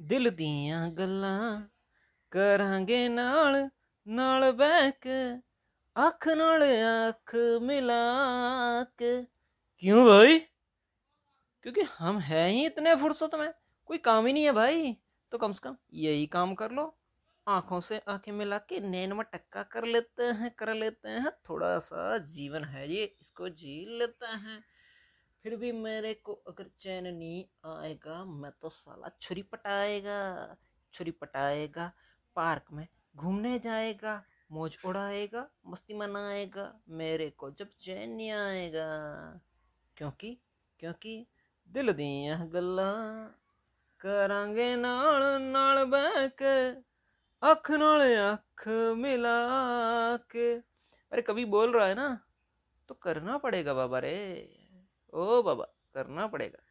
ਦਿਲ ਦੀਆਂ ਗੱਲਾਂ ਕਰਾਂਗੇ ਨਾਲ ਨਾਲ ਬਹਿ ਕੇ ਅੱਖ ਨਾਲ ਅੱਖ मिला के क्यों भाई क्योंकि हम हैं ही इतने फुर्सत में कोई काम ही नहीं है भाई तो कम से कम यही काम कर लो आंखों से आंखें मिला के नैन में टक्का कर लेते हैं कर लेते हैं थोड़ा सा जीवन है ये इसको जी लेते हैं फिर भी मेरे को अगर चैन नहीं आएगा मैं तो साला छुरी पटाएगा छुरी पटाएगा पार्क में घूमने जाएगा मौज उड़ाएगा मस्ती मनाएगा मेरे को जब चैन नहीं आएगा क्योंकि क्योंकि दिल दियां गल्लां ਕਰਾਂਗੇ ਨਾਲ ਨਾਲ ਬਹਿ ਕੇ ਅੱਖ ਨਾਲ ਅੱਖ मिला के अरे कभी बोल रहा है ना तो करना पड़ेगा बाबा रे ओ बाबा करना पड़ेगा।